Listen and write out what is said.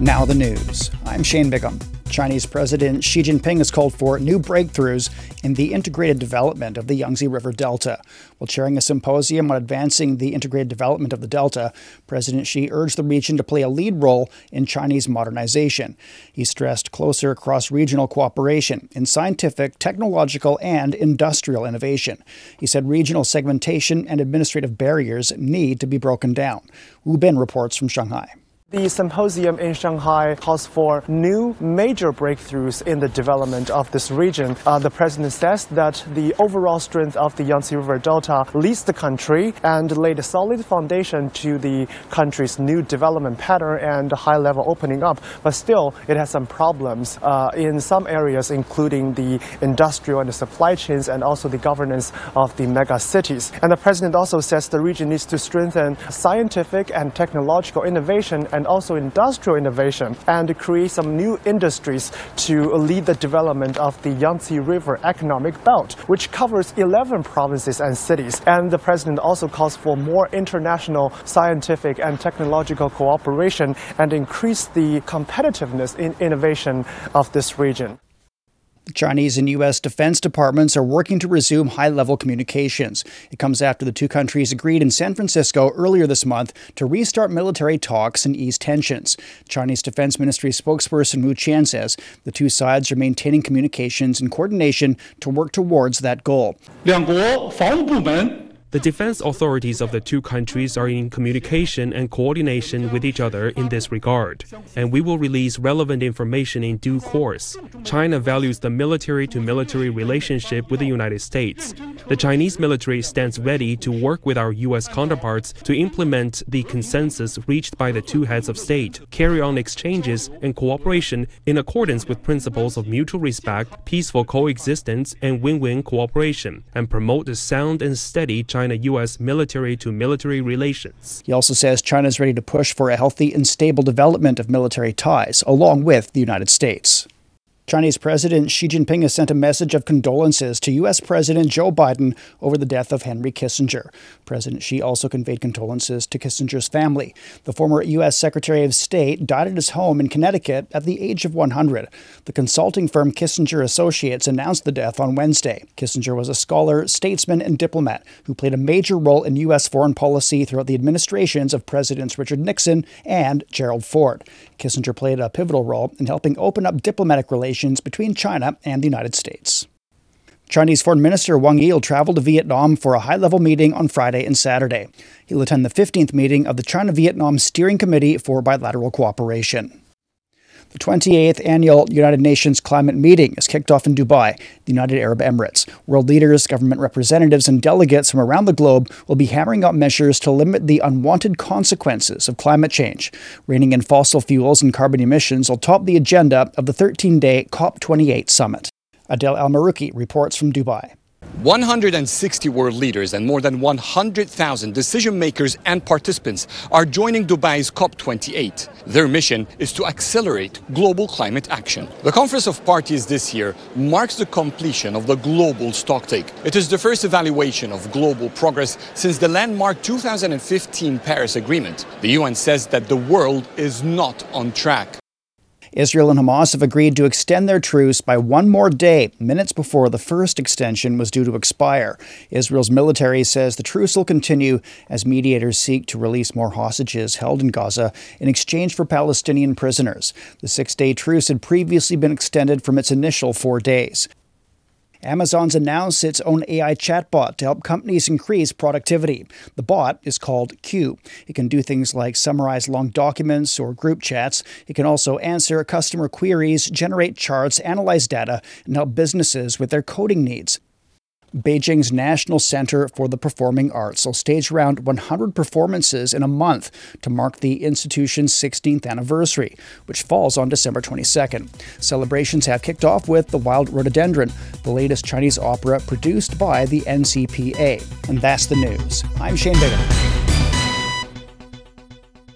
Now the news. I'm Shane Bigham. Chinese President Xi Jinping has called for new breakthroughs in the integrated development of the Yangtze River Delta. While chairing a symposium on advancing the integrated development of the Delta, President Xi urged the region to play a lead role in Chinese modernization. He stressed closer cross regional cooperation in scientific, technological, and industrial innovation. He said regional segmentation and administrative barriers need to be broken down. Wu Bin reports from Shanghai. The symposium in Shanghai calls for new major breakthroughs in the development of this region. Uh, the president says that the overall strength of the Yangtze River Delta leads the country and laid a solid foundation to the country's new development pattern and high level opening up. But still, it has some problems uh, in some areas, including the industrial and the supply chains and also the governance of the mega cities. And the president also says the region needs to strengthen scientific and technological innovation and also industrial innovation and create some new industries to lead the development of the Yangtze River Economic Belt, which covers 11 provinces and cities. And the president also calls for more international scientific and technological cooperation and increase the competitiveness in innovation of this region. The Chinese and U.S. defense departments are working to resume high level communications. It comes after the two countries agreed in San Francisco earlier this month to restart military talks and ease tensions. Chinese Defense Ministry spokesperson Wu Qian says the two sides are maintaining communications and coordination to work towards that goal. 两国防务部门 the defense authorities of the two countries are in communication and coordination with each other in this regard, and we will release relevant information in due course. China values the military to military relationship with the United States. The Chinese military stands ready to work with our U.S. counterparts to implement the consensus reached by the two heads of state, carry on exchanges and cooperation in accordance with principles of mutual respect, peaceful coexistence, and win win cooperation, and promote a sound and steady China U.S. military to military relations. He also says China is ready to push for a healthy and stable development of military ties, along with the United States. Chinese President Xi Jinping has sent a message of condolences to U.S. President Joe Biden over the death of Henry Kissinger. President Xi also conveyed condolences to Kissinger's family. The former U.S. Secretary of State died at his home in Connecticut at the age of 100. The consulting firm Kissinger Associates announced the death on Wednesday. Kissinger was a scholar, statesman, and diplomat who played a major role in U.S. foreign policy throughout the administrations of Presidents Richard Nixon and Gerald Ford. Kissinger played a pivotal role in helping open up diplomatic relations between China and the United States. Chinese Foreign Minister Wang Yi will travel to Vietnam for a high level meeting on Friday and Saturday. He'll attend the 15th meeting of the China Vietnam Steering Committee for Bilateral Cooperation. The 28th annual United Nations climate meeting is kicked off in Dubai, the United Arab Emirates. World leaders, government representatives, and delegates from around the globe will be hammering out measures to limit the unwanted consequences of climate change. Reining in fossil fuels and carbon emissions will top the agenda of the 13 day COP28 summit. Adel Al Maruki reports from Dubai. 160 world leaders and more than 100,000 decision makers and participants are joining Dubai's COP28. Their mission is to accelerate global climate action. The Conference of Parties this year marks the completion of the global stocktake. It is the first evaluation of global progress since the landmark 2015 Paris Agreement. The UN says that the world is not on track. Israel and Hamas have agreed to extend their truce by one more day, minutes before the first extension was due to expire. Israel's military says the truce will continue as mediators seek to release more hostages held in Gaza in exchange for Palestinian prisoners. The six day truce had previously been extended from its initial four days. Amazon's announced its own AI chatbot to help companies increase productivity. The bot is called Q. It can do things like summarize long documents or group chats. It can also answer customer queries, generate charts, analyze data, and help businesses with their coding needs. Beijing's National Center for the Performing Arts will stage around 100 performances in a month to mark the institution's 16th anniversary, which falls on December 22nd. Celebrations have kicked off with The Wild Rhododendron, the latest Chinese opera produced by the NCPA. And that's the news. I'm Shane Bigham.